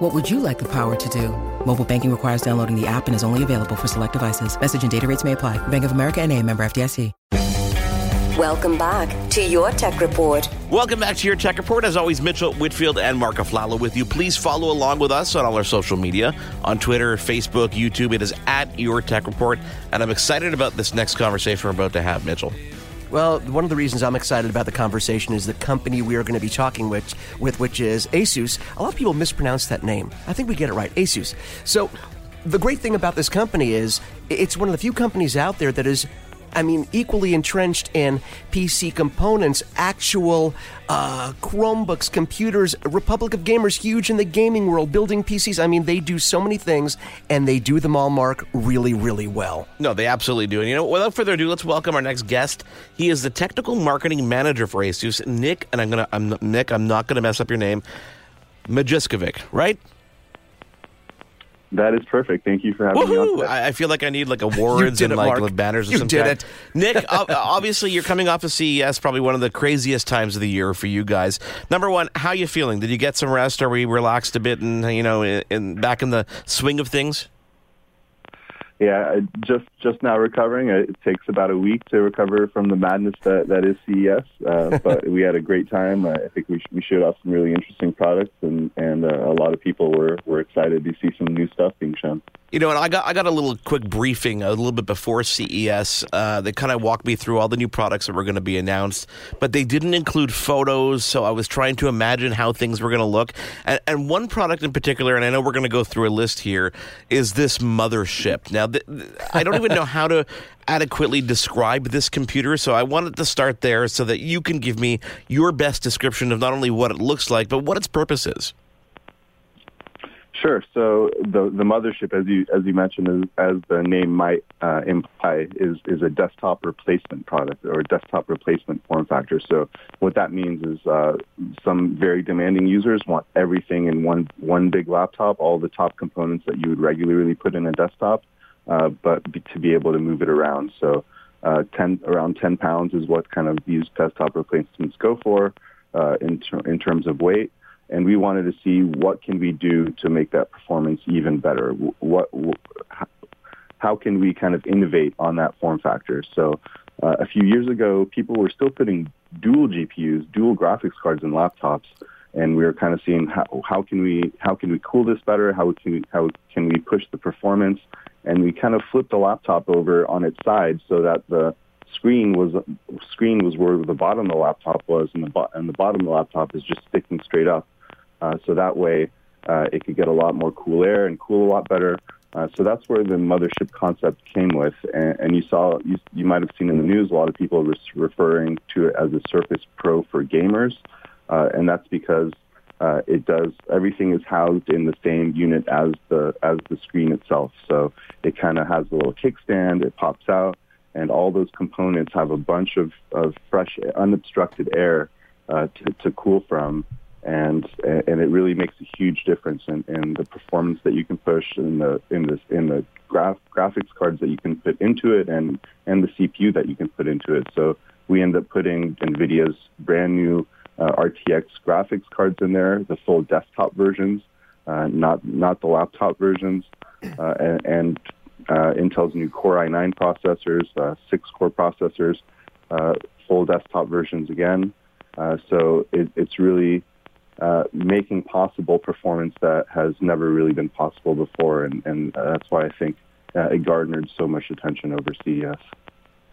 What would you like the power to do? Mobile banking requires downloading the app and is only available for select devices. Message and data rates may apply. Bank of America and a member FDIC. Welcome back to your Tech Report. Welcome back to your Tech Report. As always, Mitchell Whitfield and Mark Aflalo with you. Please follow along with us on all our social media on Twitter, Facebook, YouTube. It is at your Tech Report. And I'm excited about this next conversation we're about to have, Mitchell. Well, one of the reasons I'm excited about the conversation is the company we are going to be talking with, with which is Asus. A lot of people mispronounce that name. I think we get it right, Asus. So, the great thing about this company is it's one of the few companies out there that is I mean, equally entrenched in PC components, actual uh, Chromebooks, computers, Republic of Gamers, huge in the gaming world, building PCs. I mean, they do so many things, and they do them all, Mark, really, really well. No, they absolutely do. And you know, without further ado, let's welcome our next guest. He is the technical marketing manager for Asus, Nick. And I'm gonna, I'm Nick. I'm not gonna mess up your name, Mijuskovic, right? That is perfect. Thank you for having Woo-hoo! me on. Today. I feel like I need like awards and it, like Mark. banners or you something. You did it, Nick. obviously, you're coming off of CES, probably one of the craziest times of the year for you guys. Number one, how are you feeling? Did you get some rest? Are we relaxed a bit and you know, in, in back in the swing of things? Yeah, just just now recovering. It takes about a week to recover from the madness that, that is CES. Uh, but we had a great time. Uh, I think we we showed off some really interesting products, and and uh, a lot of people were were excited to see some new stuff being shown. You know, and I got I got a little quick briefing a little bit before CES. Uh, they kind of walked me through all the new products that were going to be announced, but they didn't include photos. So I was trying to imagine how things were going to look. And, and, one product in particular, and I know we're going to go through a list here, is this mothership. Now, I don't even know how to adequately describe this computer, so I wanted to start there so that you can give me your best description of not only what it looks like, but what its purpose is. Sure. So the the mothership, as you as you mentioned, is, as the name might uh, imply, is is a desktop replacement product or a desktop replacement form factor. So what that means is uh, some very demanding users want everything in one one big laptop, all the top components that you would regularly put in a desktop, uh, but be, to be able to move it around. So uh, 10 around 10 pounds is what kind of these desktop replacements go for uh, in ter- in terms of weight and we wanted to see what can we do to make that performance even better. What, how can we kind of innovate on that form factor? So uh, a few years ago, people were still putting dual GPUs, dual graphics cards in laptops, and we were kind of seeing how, how can we how can we cool this better? How can we, how can we push the performance? And we kind of flipped the laptop over on its side so that the screen was screen was where the bottom of the laptop was, and the bo- and the bottom of the laptop is just sticking straight up. Uh, so that way uh, it could get a lot more cool air and cool a lot better. Uh, so that's where the mothership concept came with, and, and you saw you, you might have seen in the news a lot of people re- referring to it as a Surface Pro for gamers, uh, and that's because uh, it does everything is housed in the same unit as the as the screen itself. So it kind of has a little kickstand, it pops out, and all those components have a bunch of, of fresh, unobstructed air uh, to, to cool from and and it really makes a huge difference in, in the performance that you can push in the in this in the graph, graphics cards that you can put into it and and the CPU that you can put into it. So we end up putting NVIDIA's brand new uh, RTX graphics cards in there, the full desktop versions, uh, not not the laptop versions, uh, and, and uh, Intel's new Core i9 processors, uh, six core processors, uh, full desktop versions again. so it, it's really making possible performance that has never really been possible before, and, and that's why I think it garnered so much attention over CES.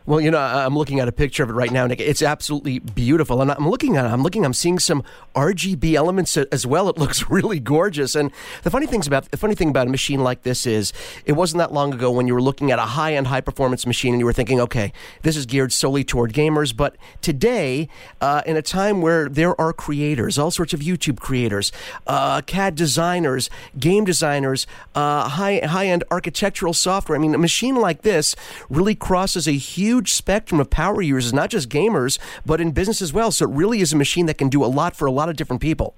Well, you know, I'm looking at a picture of it right now, Nick. It's absolutely beautiful, and I'm looking at it. I'm looking. I'm seeing some RGB elements as well. It looks really gorgeous. And the funny things about the funny thing about a machine like this is, it wasn't that long ago when you were looking at a high-end, high-performance machine, and you were thinking, okay, this is geared solely toward gamers. But today, uh, in a time where there are creators, all sorts of YouTube creators, uh, CAD designers, game designers, uh, high high-end architectural software. I mean, a machine like this really crosses a huge huge spectrum of power users, not just gamers, but in business as well. So it really is a machine that can do a lot for a lot of different people.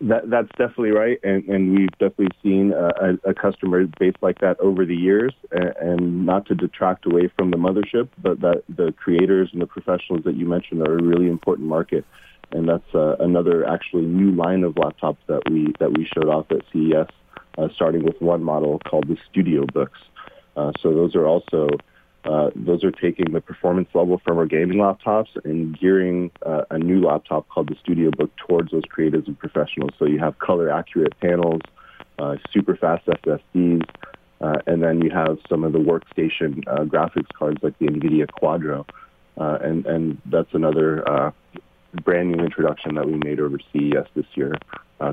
That, that's definitely right, and, and we've definitely seen a, a, customer base like that over the years. And, and, not to detract away from the mothership, but that the creators and the professionals that you mentioned are a really important market, and that's uh, another actually new line of laptops that we that we showed off at CES, uh, starting with one model called the Studio Books. Uh, so those are also uh, those are taking the performance level from our gaming laptops and gearing uh, a new laptop called the Studio Book towards those creatives and professionals. So you have color accurate panels, uh, super fast SSDs, uh, and then you have some of the workstation uh, graphics cards like the NVIDIA Quadro. and, and that's another brand new introduction that we made over CES this year.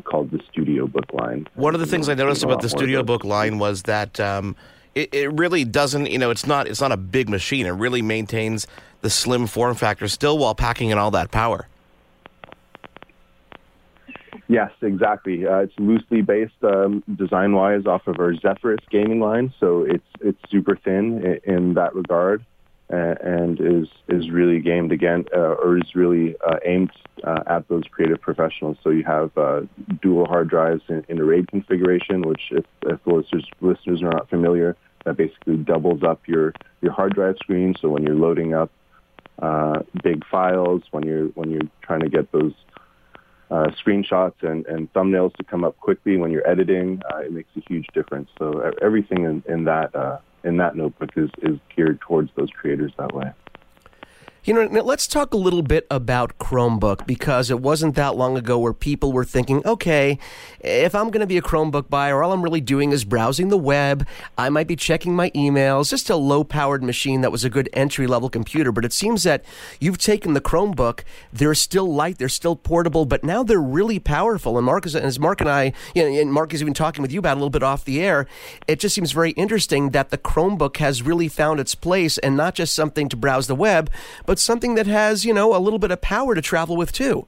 called the Studio Book line. One of the things I noticed about the Studio Book line was that um, it, it really doesn't, you know, it's not it's not a big machine. It really maintains the slim form factor still while packing in all that power. Yes, exactly. Uh, it's loosely based um, design-wise off of our Zephyrus gaming line, so it's it's super thin in, in that regard, uh, and is is really gamed again, uh, or is really uh, aimed uh, at those creative professionals. So you have uh, dual hard drives in, in, a RAID configuration, which if, if listeners listeners are not familiar, that basically doubles up your, your hard drive screen. So when you're loading up uh, big files, when you're when you're trying to get those uh, screenshots and, and thumbnails to come up quickly when you're editing, uh, it makes a huge difference. So everything in, in that uh, in that notebook is, is geared towards those creators that way. You know, let's talk a little bit about Chromebook because it wasn't that long ago where people were thinking, okay, if I'm going to be a Chromebook buyer, all I'm really doing is browsing the web. I might be checking my emails, just a low powered machine that was a good entry level computer. But it seems that you've taken the Chromebook, they're still light, they're still portable, but now they're really powerful. And Mark, as Mark and I, you know, and Mark is even talking with you about a little bit off the air, it just seems very interesting that the Chromebook has really found its place and not just something to browse the web, but but something that has, you know, a little bit of power to travel with too.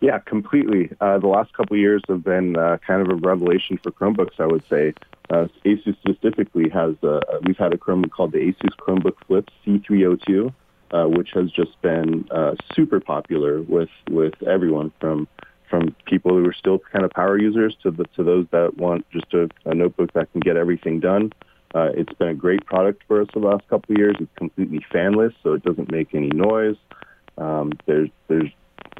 Yeah, completely. Uh, the last couple years have been uh, kind of a revelation for Chromebooks, I would say. Uh, Asus specifically has, uh, we've had a Chromebook called the Asus Chromebook Flip C302, uh, which has just been uh, super popular with, with everyone from from people who are still kind of power users to the, to those that want just a, a notebook that can get everything done. Uh, it's been a great product for us the last couple of years. It's completely fanless, so it doesn't make any noise. Um, there's, there's,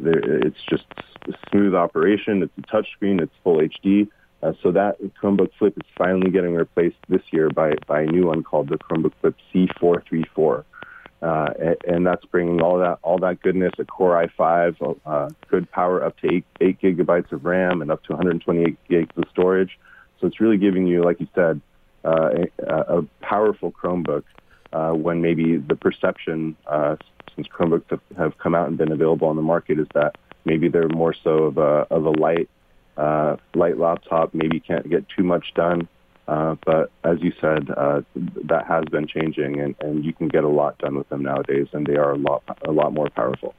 there, it's just a smooth operation. It's a touchscreen. It's full HD. Uh, so that Chromebook Flip is finally getting replaced this year by, by a new one called the Chromebook Flip C434. Uh, and, and, that's bringing all that all that goodness, a Core i5, uh, good power up to eight, eight gigabytes of RAM and up to 128 gigs of storage. So it's really giving you, like you said, uh, a, a, powerful Chromebook uh, when maybe the perception uh, since Chromebooks have, have, come out and been available on the market is that maybe they're more so of a, of a light uh, light laptop. Maybe you can't get too much done. Uh, but as you said, that has been changing, and, and you can get a lot done with them nowadays, and they are a lot a lot more powerful.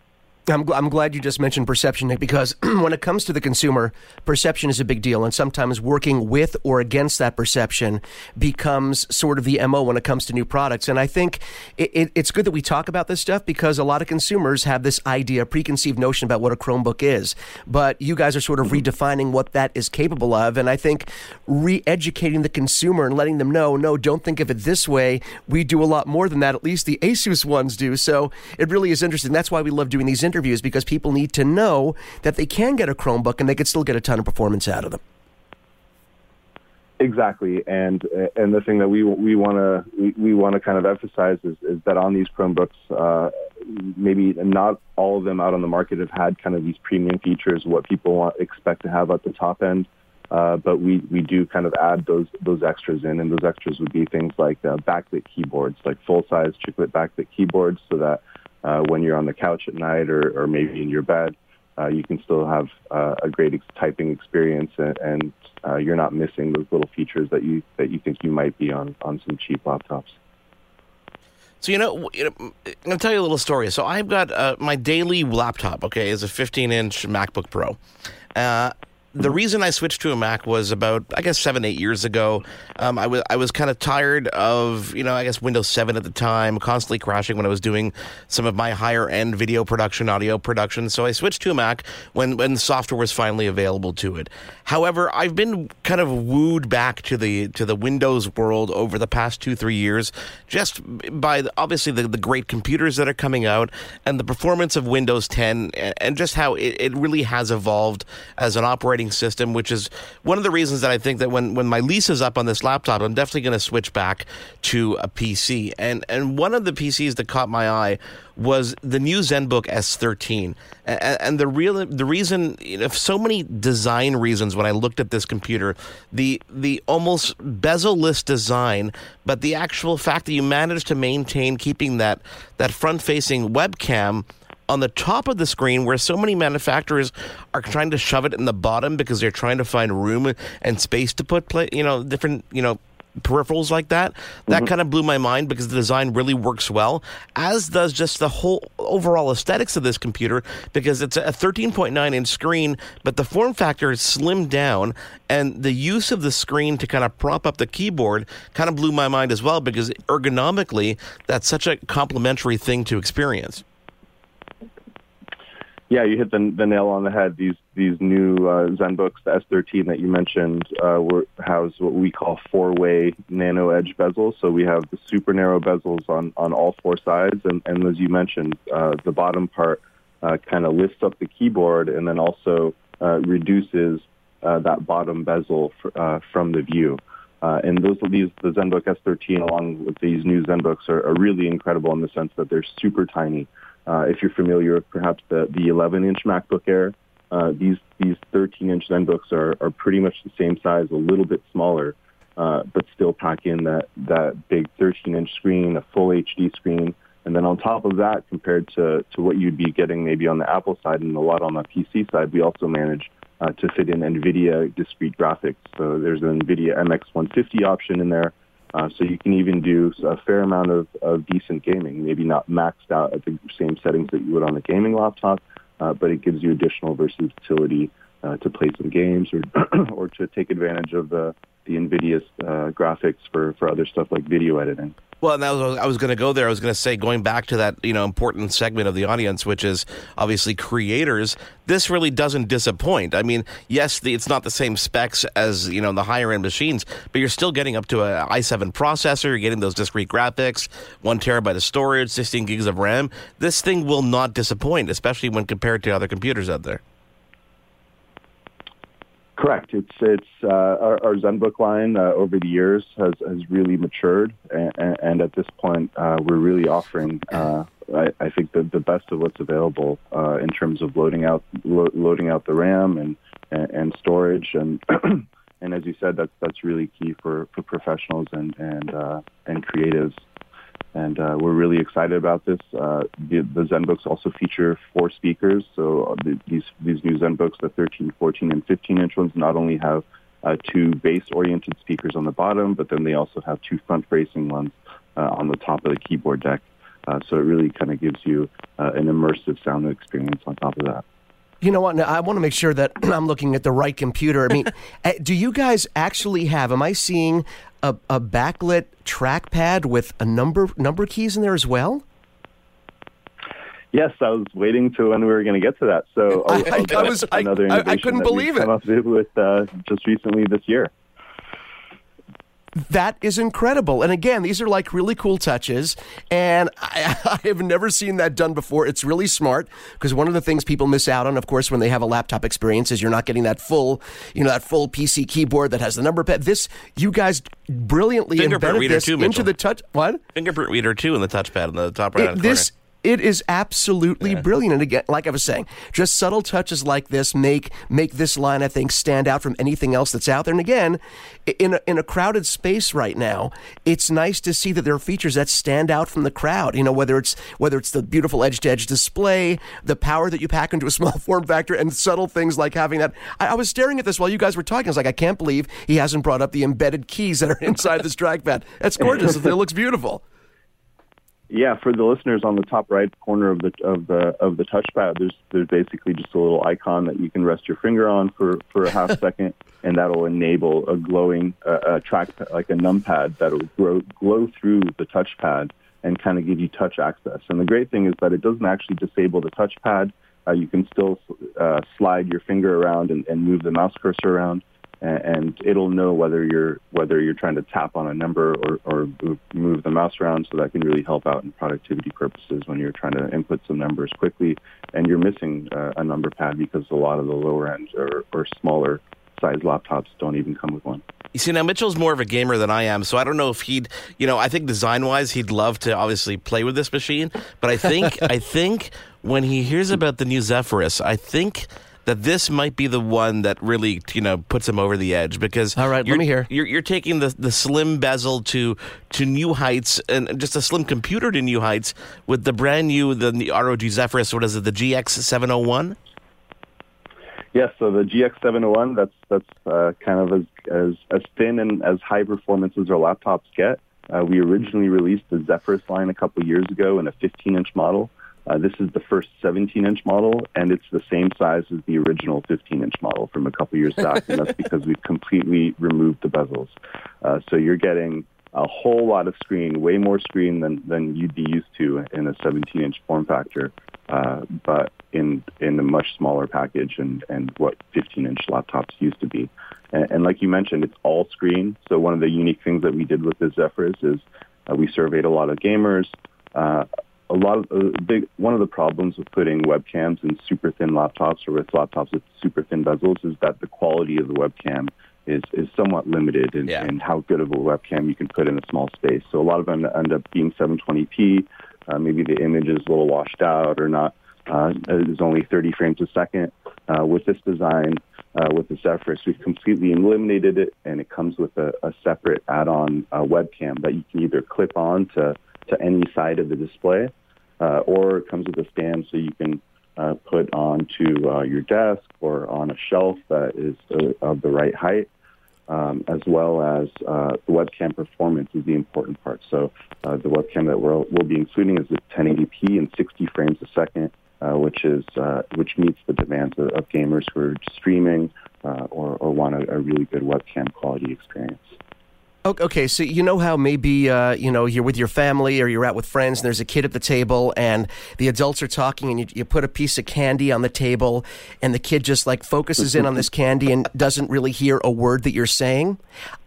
I'm, I'm glad you just mentioned perception, Nick, because when it comes to the consumer, perception is a big deal. And sometimes working with or against that perception becomes sort of the MO when it comes to new products. And I think it, it, it's good that we talk about this stuff because a lot of consumers have this idea, preconceived notion about what a Chromebook is. But you guys are sort of mm-hmm. redefining what that is capable of. And I think re educating the consumer and letting them know, no, don't think of it this way. We do a lot more than that. At least the Asus ones do. So it really is interesting. That's why we love doing these interviews interviews because people need to know that they can get a Chromebook and they could still get a ton of performance out of them. Exactly, and and the thing that we we want to we, we want to kind of emphasize is, is that on these Chromebooks, uh, maybe not all of them out on the market have had kind of these premium features, what people want expect to have at the top end. Uh, but we, we do kind of add those those extras in, and those extras would be things like uh, backlit keyboards, like full size chiclet backlit keyboards, so that uh, when you're on the couch at night or, or maybe in your bed, uh, you can still have uh, a great ex- typing experience, and, and uh, you're not missing those little features that you that you think you might be on on some cheap laptops. So you know, you know I'm gonna tell you a little story. So I've got uh, my daily laptop. Okay, is a 15 inch MacBook Pro. Uh, the reason I switched to a Mac was about I guess seven eight years ago. Um, I was I was kind of tired of you know I guess Windows seven at the time, constantly crashing when I was doing some of my higher end video production, audio production. So I switched to a Mac when when software was finally available to it. However, I've been kind of wooed back to the to the Windows world over the past two three years, just by the, obviously the, the great computers that are coming out and the performance of Windows 10 and, and just how it, it really has evolved as an operating operating system, which is one of the reasons that I think that when, when my lease is up on this laptop, I'm definitely going to switch back to a PC. And and one of the PCs that caught my eye was the new ZenBook S13. And, and the real the reason, you know, so many design reasons when I looked at this computer, the the almost bezel-less design, but the actual fact that you managed to maintain keeping that that front-facing webcam on the top of the screen where so many manufacturers are trying to shove it in the bottom because they're trying to find room and space to put play, you know, different, you know, peripherals like that. That mm-hmm. kind of blew my mind because the design really works well, as does just the whole overall aesthetics of this computer because it's a 13.9 inch screen, but the form factor is slimmed down, and the use of the screen to kind of prop up the keyboard kind of blew my mind as well because ergonomically, that's such a complementary thing to experience. Yeah, you hit the, the nail on the head. These these new uh, ZenBooks, the S13 that you mentioned, uh, were, house what we call four-way nano edge bezels. So we have the super narrow bezels on, on all four sides, and, and as you mentioned, uh, the bottom part uh, kind of lifts up the keyboard and then also uh, reduces uh, that bottom bezel f- uh, from the view. And those these the ZenBook S13 along with these new ZenBooks are, are really incredible in the sense that they're super tiny. Uh, if you're familiar with perhaps the, the 11-inch MacBook Air, uh, these these 13-inch ZenBooks are, are pretty much the same size, a little bit smaller, uh, but still pack in that, that big 13-inch screen, a full HD screen. And then on top of that, compared to, to what you'd be getting maybe on the Apple side and a lot on the PC side, we also manage uh, to fit in NVIDIA discrete graphics. So there's an NVIDIA MX150 option in there uh, so you can even do a fair amount of, of decent gaming, maybe not maxed out at the same settings that you would on a gaming laptop, uh, but it gives you additional versatility uh, to play some games or or to take advantage of the the NVIDIA uh, graphics for, for other stuff like video editing. Well, and that was, I was going to go there. I was going to say, going back to that, you know, important segment of the audience, which is obviously creators. This really doesn't disappoint. I mean, yes, the, it's not the same specs as you know the higher end machines, but you're still getting up to a i7 processor. You're getting those discrete graphics, one terabyte of storage, 16 gigs of RAM. This thing will not disappoint, especially when compared to other computers out there. Correct. It's it's uh, our, our ZenBook line uh, over the years has has really matured, and, and at this point, uh, we're really offering. Uh, I, I, think the the best of what's available uh, in terms of loading out lo- loading out the RAM and and, and storage, and and as you said, that's that's really key for, for professionals and and uh, and creatives and uh, we're really excited about this. Uh, the, the ZenBooks also feature four speakers, so uh, the, these these new ZenBooks, the 13, 14, and 15 inch ones, not only have uh, two bass-oriented speakers on the bottom, but then they also have two front-facing ones uh, on the top of the keyboard deck. Uh, so it really kind of gives you an immersive sound experience on top of that. You know what? Now, I want to make sure that I'm looking at the right computer. I mean, eh, do you guys actually have? Am I seeing a, a backlit trackpad with a number number keys in there as well? Yes, I was waiting to when we were going to get to that. So I, I, I was another I, I couldn't believe it. Come up with uh, just recently this year. That is incredible. And again, these are like really cool touches. And I, I, have never seen that done before. It's really smart because one of the things people miss out on, of course, when they have a laptop experience is you're not getting that full, you know, that full PC keyboard that has the number pad. This, you guys brilliantly Fingerprint embedded this too, into the touch. What? Fingerprint reader too in the touchpad in the top right. It, this it is absolutely yeah. brilliant. And again, like I was saying, just subtle touches like this make make this line, I think, stand out from anything else that's out there. And again, in a, in a crowded space right now, it's nice to see that there are features that stand out from the crowd. You know, whether it's whether it's the beautiful edge to edge display, the power that you pack into a small form factor, and subtle things like having that. I, I, was staring at this while you guys were talking. I was like, I can't believe he hasn't brought up the embedded keys that are inside this trackpad. That's gorgeous. it looks beautiful. Yeah, for the listeners on the top right corner of the of the of the touchpad, there's there's basically just a little icon that you can rest your finger on for for a half second, and that'll enable a glowing uh, a track like a numpad that'll glow glow through the touchpad and kind of give you touch access. And the great thing is that it doesn't actually disable the touchpad. Uh, you can still uh, slide your finger around and, and move the mouse cursor around and it'll know whether you're whether you're trying to tap on a number or, or move the mouse around. So that can really help out in productivity purposes when you're trying to input some numbers quickly and you're missing uh, a number pad because a lot of the lower end or, or smaller size laptops don't even come with one. You see, now Mitchell's more of a gamer than I am, so I don't know if he'd, you know, I think design wise, he'd love to obviously play with this machine. But I think, I think when he hears about the new Zephyrus, I think that this might be the one that really you know puts him over the edge because all right, let me hear. You're, you're taking the, the slim bezel to to new heights and just a slim computer to new heights with the brand new the, the ROG Zephyrus. What is it? The GX 701. Yes, so the GX701, that's that's uh, kind of as, as as thin and as high performance as our laptops get. Uh, we originally released the Zephyrus line a couple years ago in a 15-inch model. Uh, this is the first 17-inch model, and it's the same size as the original 15-inch model from a couple years back, and that's because we've completely removed the bezels. Uh, so you're getting a whole lot of screen, way more screen than, than you'd be used to in a 17-inch form factor, uh, but in in a much smaller package and, and what 15-inch laptops used to be. And, and, like you mentioned, it's all screen. So one of the unique things that we did with the Zephyrus is uh, we surveyed a lot of gamers. Uh, a lot of uh, big one of the problems with putting webcams in super thin laptops or with laptops with super thin bezels is that the quality of the webcam is is somewhat limited in, yeah. in how good of a webcam you can put in a small space. So a lot of them end up being 720p. Uh, maybe the image is a little washed out or not. Uh, it's only 30 frames a second. Uh, with this design, uh, with the Zephyrus, we've completely eliminated it, and it comes with a, a separate add-on uh, webcam that you can either clip on to to any side of the display, uh, or it comes with a stand so you can uh, put onto uh, your desk or on a shelf that is uh, of the right height, um, as well as uh, the webcam performance is the important part. So uh, the webcam that we'll, we'll be including is at 1080p and 60 frames a second, which is which meets the demands of, of gamers who are streaming or, or want a, a really good webcam quality experience. Okay, so you know how maybe uh, you know you're with your family or you're out with friends and there's a kid at the table and the adults are talking and you, you put a piece of candy on the table and the kid just like focuses in on this candy and doesn't really hear a word that you're saying.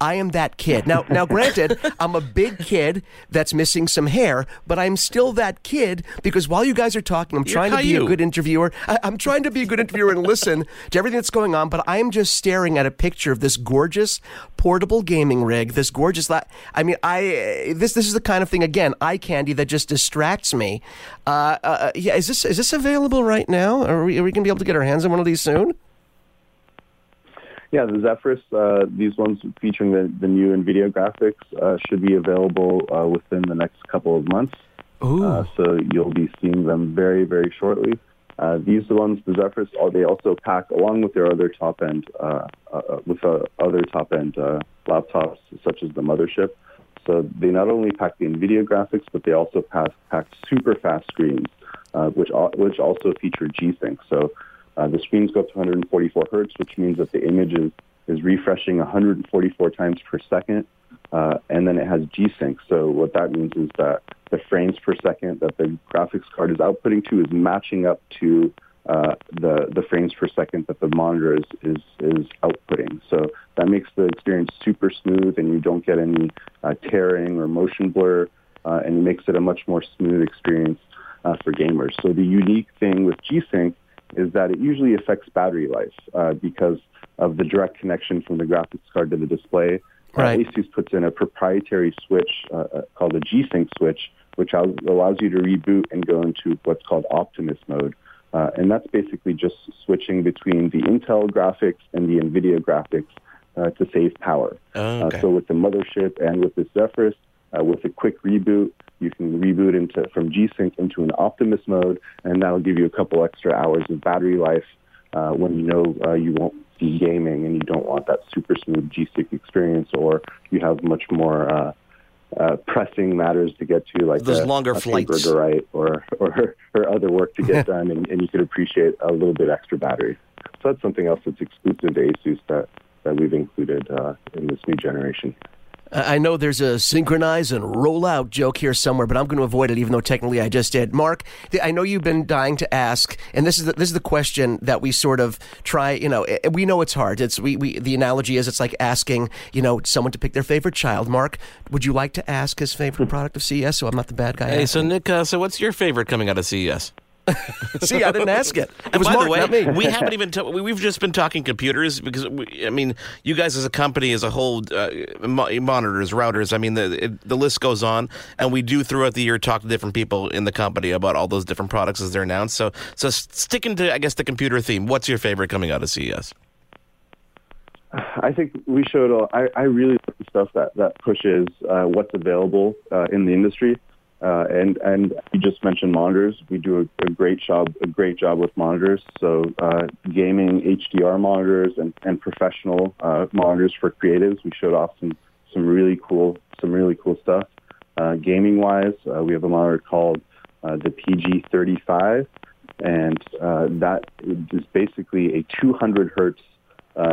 I am that kid. Now, now, granted, I'm a big kid that's missing some hair, but I'm still that kid because while you guys are talking, I'm trying to be a good interviewer. I, I'm trying to be a good interviewer and listen to everything that's going on, but I am just staring at a picture of this gorgeous portable gaming rig this gorgeous. La- I mean, I this this is the kind of thing again, eye candy that just distracts me. Uh, uh, uh, yeah, is this is this available right now? Are we, are we going to be able to get our hands on one of these soon? Yeah, the Zephyrus, uh, these ones featuring the, the new NVIDIA graphics uh, should be available uh, within the next couple of months. Uh, so you'll be seeing them very, very shortly. Uh, these ones, the Zephyrus, they also pack along with their other top end, uh, uh, with uh, other top end uh, laptops such as the mothership. So they not only pack the NVIDIA graphics, but they also pack, pack super fast screens, uh, which which also feature G-Sync. So the screens go up to 144 hertz, which means that the image is, is refreshing 144 times per second, and then it has G-Sync. So what that means is that the frames per second that the graphics card is outputting to is matching up to uh, the the frames per second that the monitor is, is is outputting. So that makes the experience super smooth, and you don't get any uh, tearing or motion blur, uh, and it makes it a much more smooth experience uh, for gamers. So the unique thing with G-Sync is that it usually affects battery life uh, because of the direct connection from the graphics card to the display. Uh, right. Asus puts in a proprietary switch called a G-Sync switch, which allows you to reboot and go into what's called Optimus mode. Uh, and that's basically just switching between the Intel graphics and the NVIDIA graphics uh, to save power. Oh, okay. uh, so with the mothership and with the Zephyrus, uh, with a quick reboot, you can reboot into from G-Sync into an Optimus mode, and that'll give you a couple extra hours of battery life uh, when you know uh, you won't be gaming and you don't want that super smooth G-Sync experience, or you have much more uh, pressing matters to get to, like Those a, longer a flights. to write or, or or other work to get done, and, and you could appreciate a little bit extra battery. So that's something else that's exclusive to ASUS that that we've included uh, in this new generation. I know there's a synchronize and roll out joke here somewhere, but I'm going to avoid it, even though technically I just did. Mark, I know you've been dying to ask, and this is the, this is the question that we sort of try. You know, eh, we know it's hard. It's we, we the analogy is it's like asking you know someone to pick their favorite child. Mark, would you like to ask his favorite product of CES? So I'm not the bad guy. Hey, so asking. Nick, uh, so what's your favorite coming out of CES? see, I didn't ask it. It And was by Mark, the way, not me. we haven't even ta- we- we've just been talking computers because we, I mean, you guys as a company as a whole, uh, monitors, routers. I mean, the it, the list goes on, and we do throughout the year talk to different people in the company about all those different products as they're announced. So, so sticking to I guess the computer theme, what's your favorite coming out of CES? I think we showed. all. I really like the stuff that that pushes uh, what's available uh, in the industry, uh, and and you just mentioned monitors. We do a, a great job a great job with monitors. So uh, gaming HDR monitors and and professional uh, monitors for creatives. We showed off some some really cool some really cool stuff. Uh, gaming wise, uh, we have a monitor called uh, the PG35, and that is basically a 200 hertz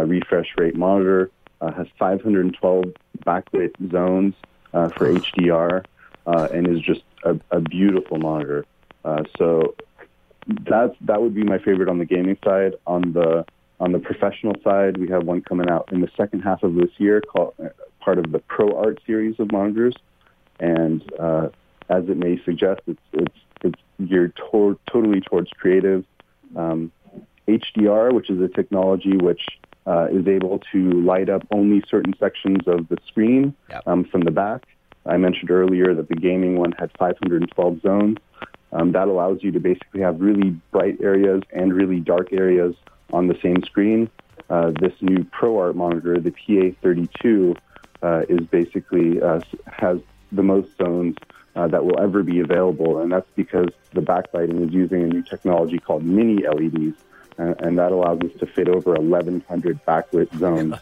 refresh rate monitor, has 512 backlit zones for HDR, uh, and is just a, a beautiful monitor. Uh, so that's that would be my favorite on the gaming side. On the on the professional side, we have one coming out in the second half of this year, called uh, part of the Pro Art series of monitors. And uh, as it may suggest, it's it's it's geared toward, totally towards creative. Um, HDR, which is a technology which uh, is able to light up only certain sections of the screen Yep. um, from the back. I mentioned earlier that the gaming one had 512 zones. Um, that allows you to basically have really bright areas and really dark areas on the same screen. Uh, this new ProArt monitor, the PA32, uh, is basically uh, has the most zones uh, that will ever be available, and that's because the backlighting is using a new technology called mini LEDs, and, and that allows us to fit over 1,100 backlit zones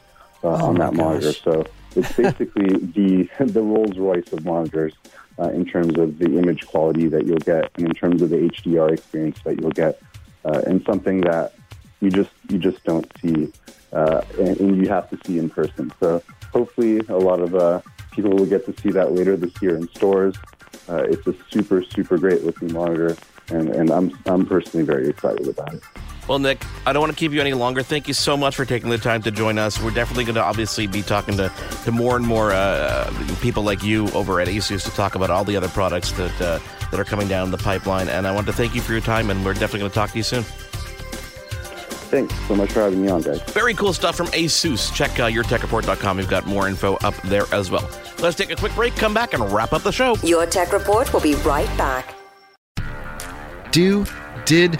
uh, on that monitor. So it's basically the the Rolls Royce of monitors uh, in terms of the image quality that you'll get, and in terms of the HDR experience that you'll get, uh, and something that you just you just don't see, uh, and, and you have to see in person. So hopefully, a lot of uh, people will get to see that later this year in stores. Uh, it's a super super great looking monitor, and, and I'm I'm personally very excited about it. Well, Nick, I don't want to keep you any longer. Thank you so much for taking the time to join us. We're definitely going to obviously be talking to, to more and more uh, people like you over at ASUS to talk about all the other products that uh, that are coming down the pipeline. And I want to thank you for your time, and we're definitely going to talk to you soon. Thanks so much for having me on, guys. Very cool stuff from ASUS. Check uh, yourtechreport.com. We've got more info up there as well. Let's take a quick break, come back, and wrap up the show. Your Tech Report will be right back. Do, Did,